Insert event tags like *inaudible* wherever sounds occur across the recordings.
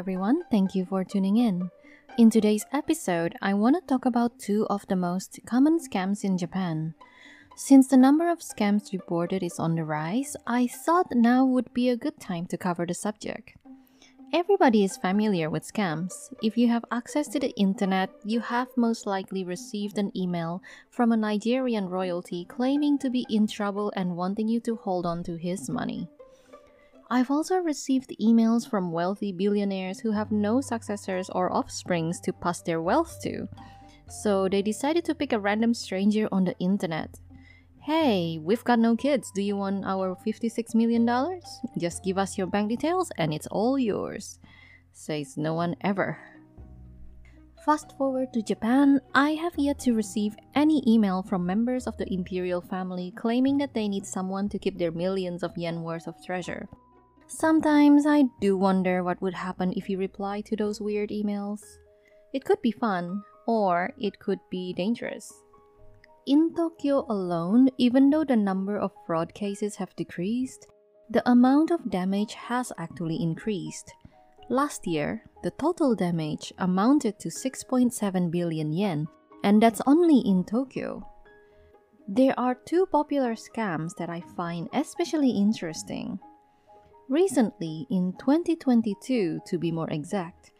everyone. Thank you for tuning in. In today's episode, I want to talk about two of the most common scams in Japan. Since the number of scams reported is on the rise, I thought now would be a good time to cover the subject. Everybody is familiar with scams. If you have access to the internet, you have most likely received an email from a Nigerian royalty claiming to be in trouble and wanting you to hold on to his money. I've also received emails from wealthy billionaires who have no successors or offsprings to pass their wealth to. So they decided to pick a random stranger on the internet. Hey, we've got no kids. Do you want our $56 million? Just give us your bank details and it's all yours. Says no one ever. Fast forward to Japan, I have yet to receive any email from members of the imperial family claiming that they need someone to keep their millions of yen worth of treasure. Sometimes I do wonder what would happen if you reply to those weird emails. It could be fun, or it could be dangerous. In Tokyo alone, even though the number of fraud cases have decreased, the amount of damage has actually increased. Last year, the total damage amounted to 6.7 billion yen, and that's only in Tokyo. There are two popular scams that I find especially interesting. Recently, in 2022 to be more exact,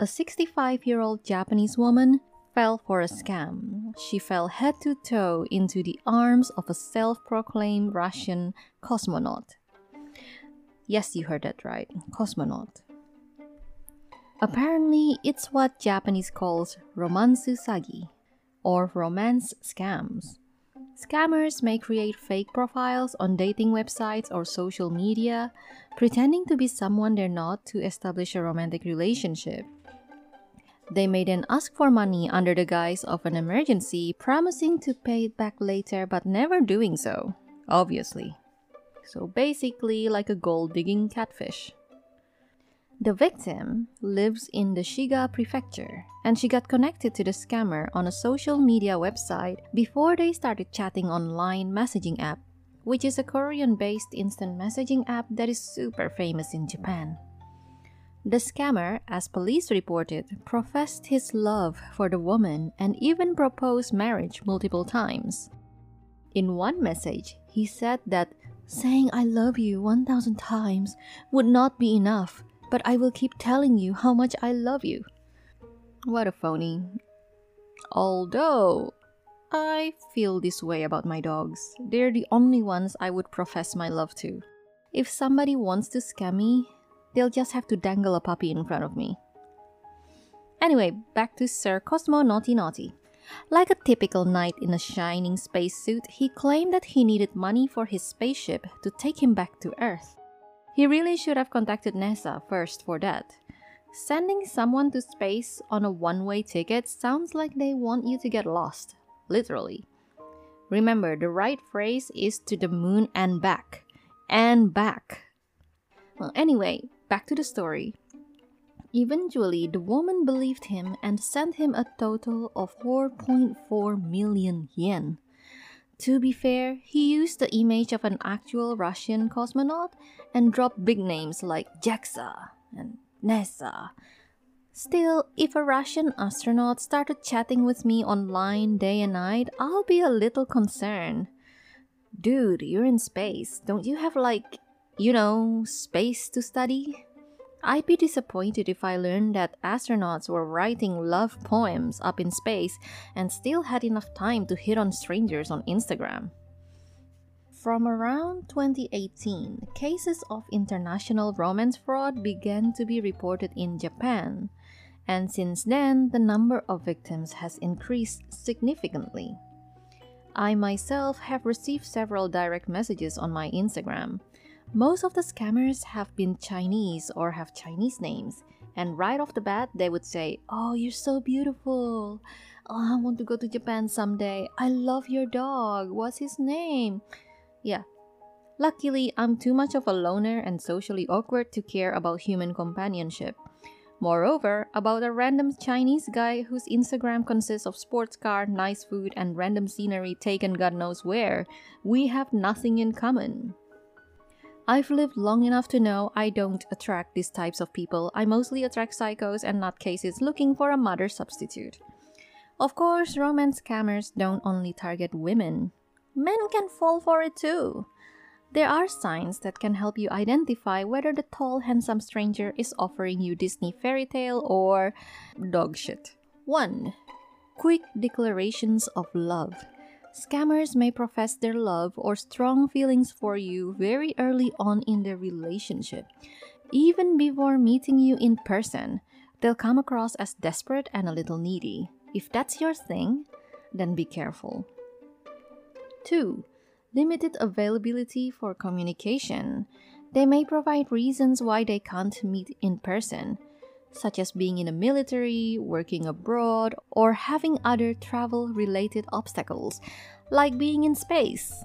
a 65 year old Japanese woman fell for a scam. She fell head to toe into the arms of a self proclaimed Russian cosmonaut. Yes, you heard that right cosmonaut. Apparently, it's what Japanese calls romansu sagi, or romance scams. Scammers may create fake profiles on dating websites or social media, pretending to be someone they're not to establish a romantic relationship. They may then ask for money under the guise of an emergency, promising to pay it back later but never doing so, obviously. So basically, like a gold digging catfish. The victim lives in the Shiga prefecture, and she got connected to the scammer on a social media website before they started chatting on LINE messaging app, which is a Korean based instant messaging app that is super famous in Japan. The scammer, as police reported, professed his love for the woman and even proposed marriage multiple times. In one message, he said that saying I love you 1000 times would not be enough but I will keep telling you how much I love you. What a phony. Although, I feel this way about my dogs. They're the only ones I would profess my love to. If somebody wants to scam me, they'll just have to dangle a puppy in front of me. Anyway, back to Sir Cosmo Naughty Naughty. Like a typical knight in a shining spacesuit, he claimed that he needed money for his spaceship to take him back to Earth. He really should have contacted NASA first for that. Sending someone to space on a one way ticket sounds like they want you to get lost, literally. Remember, the right phrase is to the moon and back. And back. Well, anyway, back to the story. Eventually, the woman believed him and sent him a total of 4.4 million yen. To be fair, he used the image of an actual Russian cosmonaut and dropped big names like JAXA and NASA. Still, if a Russian astronaut started chatting with me online day and night, I'll be a little concerned. Dude, you're in space. Don't you have, like, you know, space to study? I'd be disappointed if I learned that astronauts were writing love poems up in space and still had enough time to hit on strangers on Instagram. From around 2018, cases of international romance fraud began to be reported in Japan, and since then, the number of victims has increased significantly. I myself have received several direct messages on my Instagram most of the scammers have been Chinese or have Chinese names, and right off the bat, they would say, Oh, you're so beautiful. Oh, I want to go to Japan someday. I love your dog. What's his name? Yeah. Luckily, I'm too much of a loner and socially awkward to care about human companionship. Moreover, about a random Chinese guy whose Instagram consists of sports car, nice food, and random scenery taken God knows where, we have nothing in common. I've lived long enough to know I don't attract these types of people. I mostly attract psychos and nutcases looking for a mother substitute. Of course, romance scammers don't only target women, men can fall for it too. There are signs that can help you identify whether the tall, handsome stranger is offering you Disney fairy tale or dog shit. 1. Quick declarations of love. Scammers may profess their love or strong feelings for you very early on in their relationship. Even before meeting you in person, they'll come across as desperate and a little needy. If that's your thing, then be careful. 2. Limited availability for communication. They may provide reasons why they can't meet in person, such as being in the military, working abroad, or having other travel related obstacles, like being in space.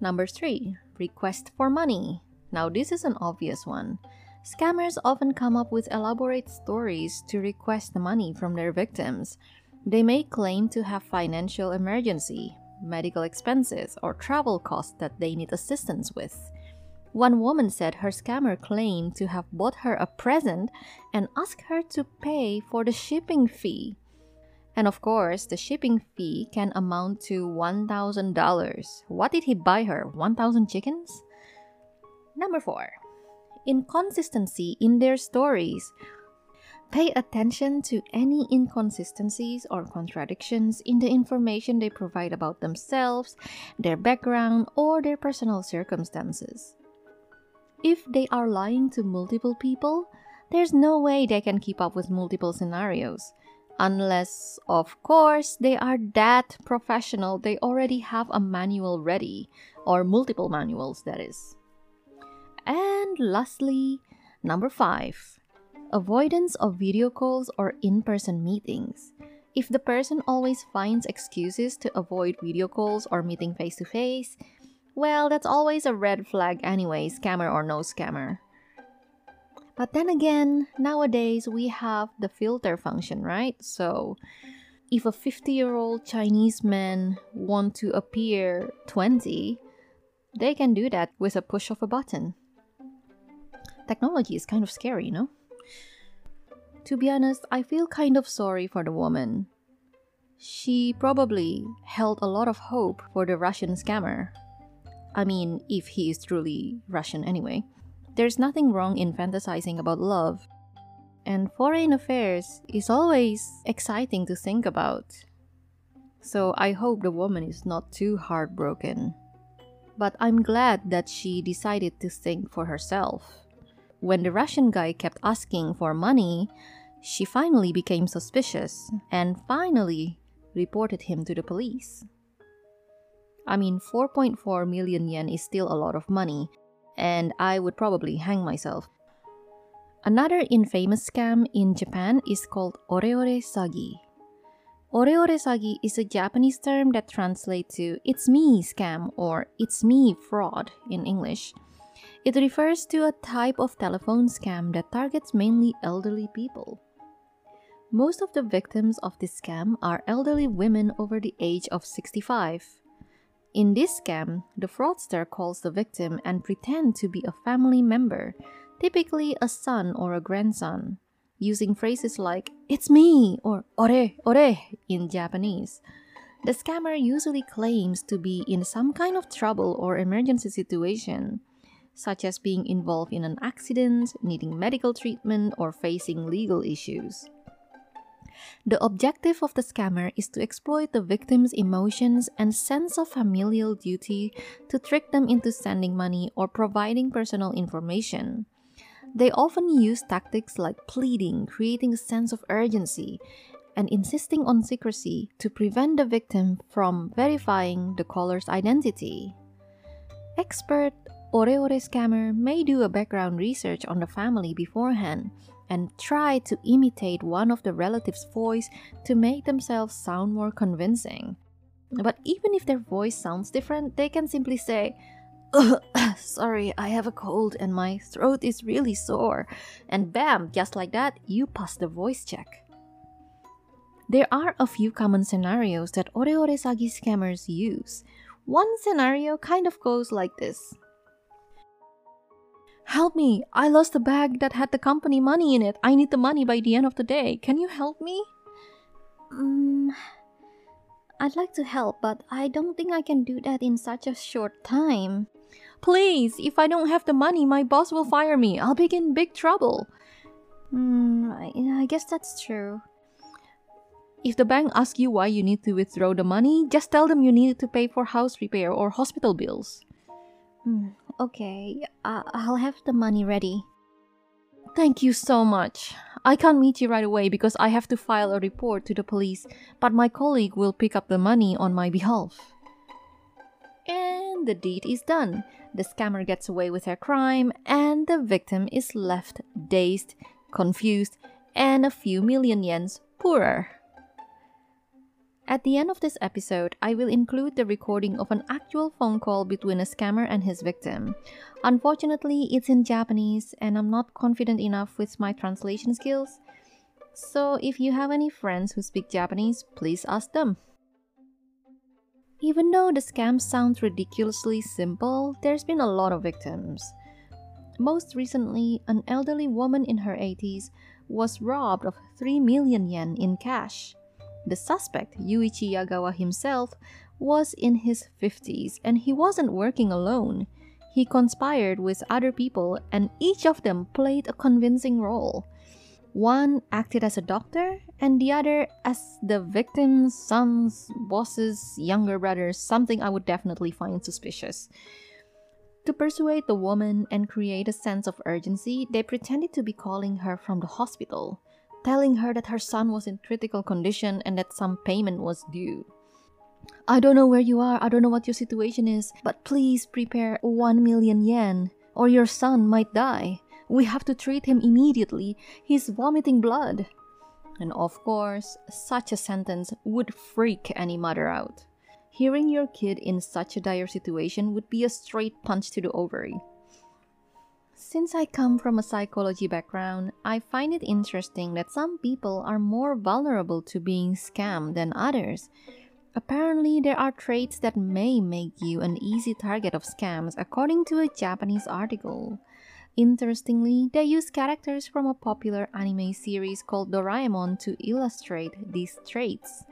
Number 3. Request for money. Now, this is an obvious one. Scammers often come up with elaborate stories to request money from their victims. They may claim to have financial emergency, medical expenses, or travel costs that they need assistance with. One woman said her scammer claimed to have bought her a present and asked her to pay for the shipping fee. And of course, the shipping fee can amount to $1,000. What did he buy her? 1,000 chickens? Number 4. Inconsistency in their stories. Pay attention to any inconsistencies or contradictions in the information they provide about themselves, their background, or their personal circumstances. If they are lying to multiple people, there's no way they can keep up with multiple scenarios. Unless, of course, they are that professional, they already have a manual ready, or multiple manuals, that is. And lastly, number five, avoidance of video calls or in person meetings. If the person always finds excuses to avoid video calls or meeting face to face, well, that's always a red flag anyway, scammer or no scammer. But then again, nowadays we have the filter function, right? So if a 50 year old Chinese man want to appear 20, they can do that with a push of a button. Technology is kind of scary, no? To be honest, I feel kind of sorry for the woman. She probably held a lot of hope for the Russian scammer. I mean, if he is truly Russian anyway. There's nothing wrong in fantasizing about love. And foreign affairs is always exciting to think about. So I hope the woman is not too heartbroken. But I'm glad that she decided to think for herself. When the Russian guy kept asking for money, she finally became suspicious and finally reported him to the police. I mean, 4.4 million yen is still a lot of money, and I would probably hang myself. Another infamous scam in Japan is called oreore sagi. Oreore sagi is a Japanese term that translates to it's me scam or it's me fraud in English. It refers to a type of telephone scam that targets mainly elderly people. Most of the victims of this scam are elderly women over the age of 65. In this scam, the fraudster calls the victim and pretend to be a family member, typically a son or a grandson, using phrases like "It's me" or "Ore, ore" in Japanese. The scammer usually claims to be in some kind of trouble or emergency situation, such as being involved in an accident, needing medical treatment, or facing legal issues. The objective of the scammer is to exploit the victim's emotions and sense of familial duty to trick them into sending money or providing personal information. They often use tactics like pleading, creating a sense of urgency, and insisting on secrecy to prevent the victim from verifying the caller's identity. Expert Oreore scammer may do a background research on the family beforehand and try to imitate one of the relatives' voice to make themselves sound more convincing. But even if their voice sounds different, they can simply say, *clears throat* Sorry, I have a cold and my throat is really sore. And bam, just like that, you pass the voice check. There are a few common scenarios that Oreore Sagi scammers use. One scenario kind of goes like this Help me! I lost a bag that had the company money in it. I need the money by the end of the day. Can you help me? Mm, I'd like to help, but I don't think I can do that in such a short time. Please, if I don't have the money, my boss will fire me. I'll be in big trouble. Hmm, I, I guess that's true. If the bank asks you why you need to withdraw the money, just tell them you need it to pay for house repair or hospital bills. Hmm, okay, uh, I'll have the money ready. Thank you so much. I can't meet you right away because I have to file a report to the police, but my colleague will pick up the money on my behalf. And the deed is done. The scammer gets away with her crime, and the victim is left dazed, confused, and a few million yens poorer. At the end of this episode, I will include the recording of an actual phone call between a scammer and his victim. Unfortunately, it's in Japanese and I'm not confident enough with my translation skills. So, if you have any friends who speak Japanese, please ask them. Even though the scam sounds ridiculously simple, there's been a lot of victims. Most recently, an elderly woman in her 80s was robbed of 3 million yen in cash. The suspect, Yuichi Yagawa himself, was in his 50s and he wasn't working alone. He conspired with other people and each of them played a convincing role. One acted as a doctor and the other as the victim's son's boss's younger brother, something I would definitely find suspicious. To persuade the woman and create a sense of urgency, they pretended to be calling her from the hospital telling her that her son was in critical condition and that some payment was due. I don't know where you are, I don't know what your situation is, but please prepare 1 million yen or your son might die. We have to treat him immediately. He's vomiting blood. And of course, such a sentence would freak any mother out. Hearing your kid in such a dire situation would be a straight punch to the ovary. Since I come from a psychology background, I find it interesting that some people are more vulnerable to being scammed than others. Apparently, there are traits that may make you an easy target of scams, according to a Japanese article. Interestingly, they use characters from a popular anime series called Doraemon to illustrate these traits.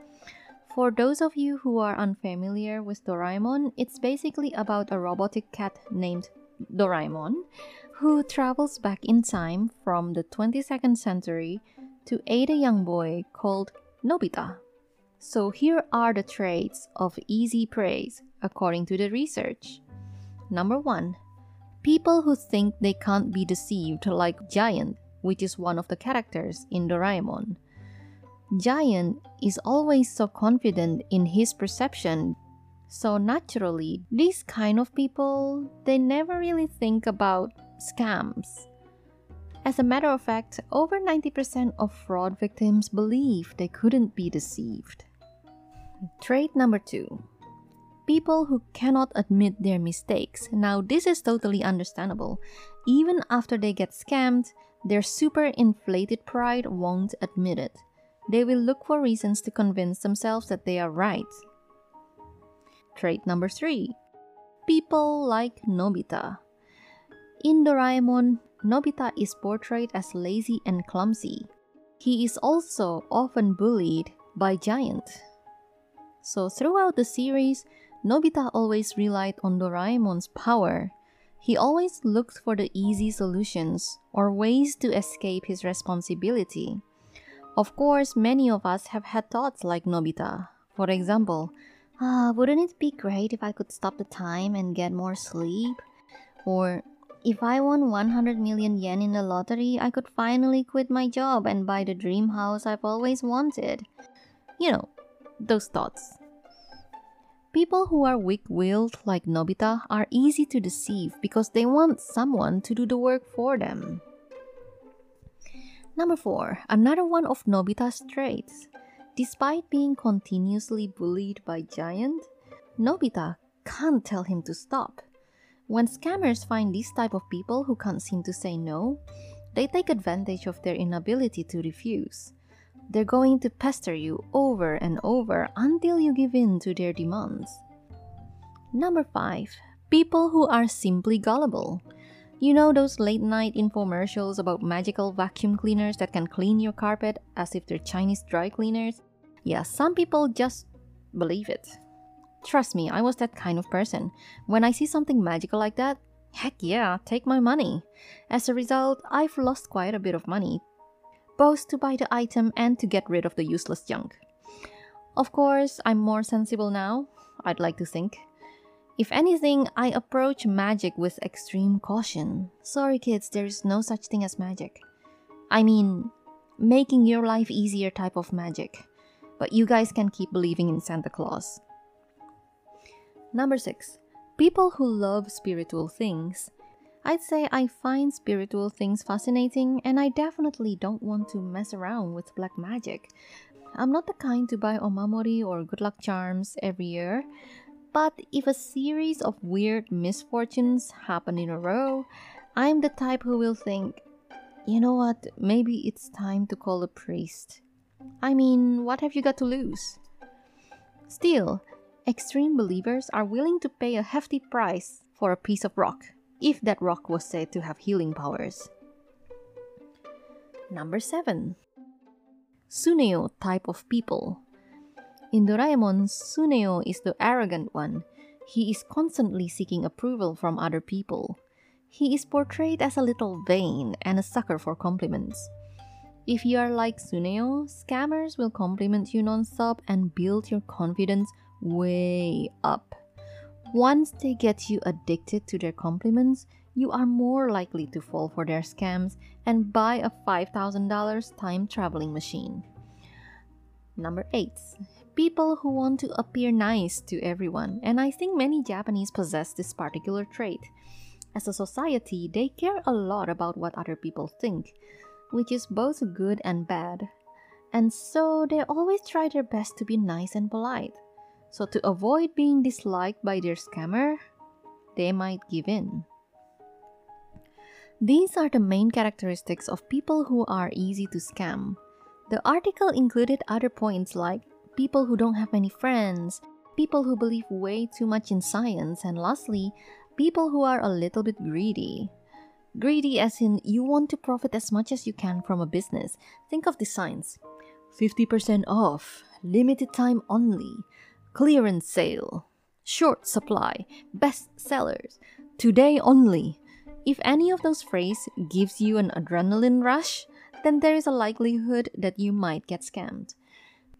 For those of you who are unfamiliar with Doraemon, it's basically about a robotic cat named Doraemon who travels back in time from the 22nd century to aid a young boy called Nobita. So here are the traits of easy praise according to the research. Number 1. People who think they can't be deceived like Gian, which is one of the characters in Doraemon. Gian is always so confident in his perception so naturally, these kind of people, they never really think about scams. As a matter of fact, over 90% of fraud victims believe they couldn't be deceived. Trait number two people who cannot admit their mistakes. Now, this is totally understandable. Even after they get scammed, their super inflated pride won't admit it. They will look for reasons to convince themselves that they are right. Trait number three people like Nobita. In Doraemon, Nobita is portrayed as lazy and clumsy. He is also often bullied by Gian. So, throughout the series, Nobita always relied on Doraemon's power. He always looked for the easy solutions or ways to escape his responsibility. Of course, many of us have had thoughts like Nobita. For example, ah, wouldn't it be great if I could stop the time and get more sleep? Or if I won 100 million yen in the lottery, I could finally quit my job and buy the dream house I've always wanted. You know, those thoughts. People who are weak willed like Nobita are easy to deceive because they want someone to do the work for them. Number 4. Another one of Nobita's traits. Despite being continuously bullied by Gian, Nobita can't tell him to stop. When scammers find these type of people who can't seem to say no, they take advantage of their inability to refuse. They're going to pester you over and over until you give in to their demands. Number 5. People who are simply gullible. You know those late night infomercials about magical vacuum cleaners that can clean your carpet as if they're Chinese dry cleaners? Yeah, some people just believe it. Trust me, I was that kind of person. When I see something magical like that, heck yeah, take my money. As a result, I've lost quite a bit of money, both to buy the item and to get rid of the useless junk. Of course, I'm more sensible now, I'd like to think. If anything, I approach magic with extreme caution. Sorry, kids, there is no such thing as magic. I mean, making your life easier type of magic. But you guys can keep believing in Santa Claus. Number six, people who love spiritual things. I'd say I find spiritual things fascinating, and I definitely don't want to mess around with black magic. I'm not the kind to buy omamori or good luck charms every year, but if a series of weird misfortunes happen in a row, I'm the type who will think, you know what, maybe it's time to call a priest. I mean, what have you got to lose? Still, extreme believers are willing to pay a hefty price for a piece of rock, if that rock was said to have healing powers. Number 7. Suneo type of people. In Doraemon, Suneo is the arrogant one. He is constantly seeking approval from other people. He is portrayed as a little vain and a sucker for compliments. If you are like Suneo, scammers will compliment you non-stop and build your confidence way up. Once they get you addicted to their compliments, you are more likely to fall for their scams and buy a $5,000 time traveling machine. Number 8. People who want to appear nice to everyone, and I think many Japanese possess this particular trait. As a society, they care a lot about what other people think, which is both good and bad. And so they always try their best to be nice and polite. So, to avoid being disliked by their scammer, they might give in. These are the main characteristics of people who are easy to scam. The article included other points like people who don't have many friends, people who believe way too much in science, and lastly, people who are a little bit greedy. Greedy as in you want to profit as much as you can from a business. Think of the signs 50% off, limited time only, clearance sale, short supply, best sellers, today only. If any of those phrases gives you an adrenaline rush, then there is a likelihood that you might get scammed.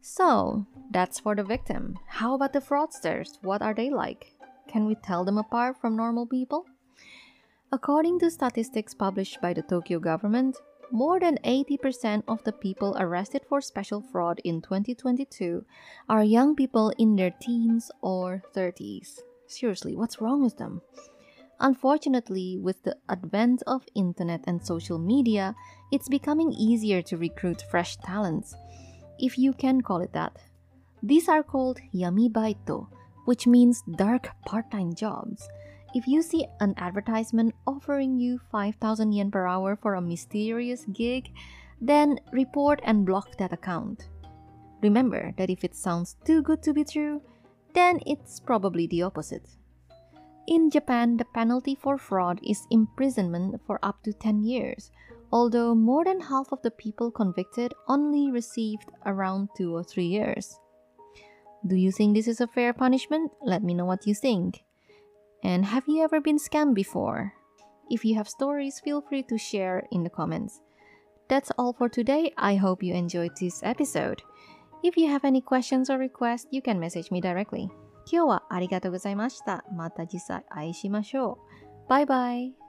So, that's for the victim. How about the fraudsters? What are they like? Can we tell them apart from normal people? According to statistics published by the Tokyo government, more than 80% of the people arrested for special fraud in 2022 are young people in their teens or 30s. Seriously, what's wrong with them? Unfortunately, with the advent of internet and social media, it's becoming easier to recruit fresh talents, if you can call it that. These are called yami baito, which means dark part-time jobs. If you see an advertisement offering you 5000 yen per hour for a mysterious gig, then report and block that account. Remember that if it sounds too good to be true, then it's probably the opposite. In Japan, the penalty for fraud is imprisonment for up to 10 years, although more than half of the people convicted only received around 2 or 3 years. Do you think this is a fair punishment? Let me know what you think. And have you ever been scammed before? If you have stories, feel free to share in the comments. That's all for today. I hope you enjoyed this episode. If you have any questions or requests, you can message me directly. 今日はありがとうございました。また次回お会いしましょう。バイバイ。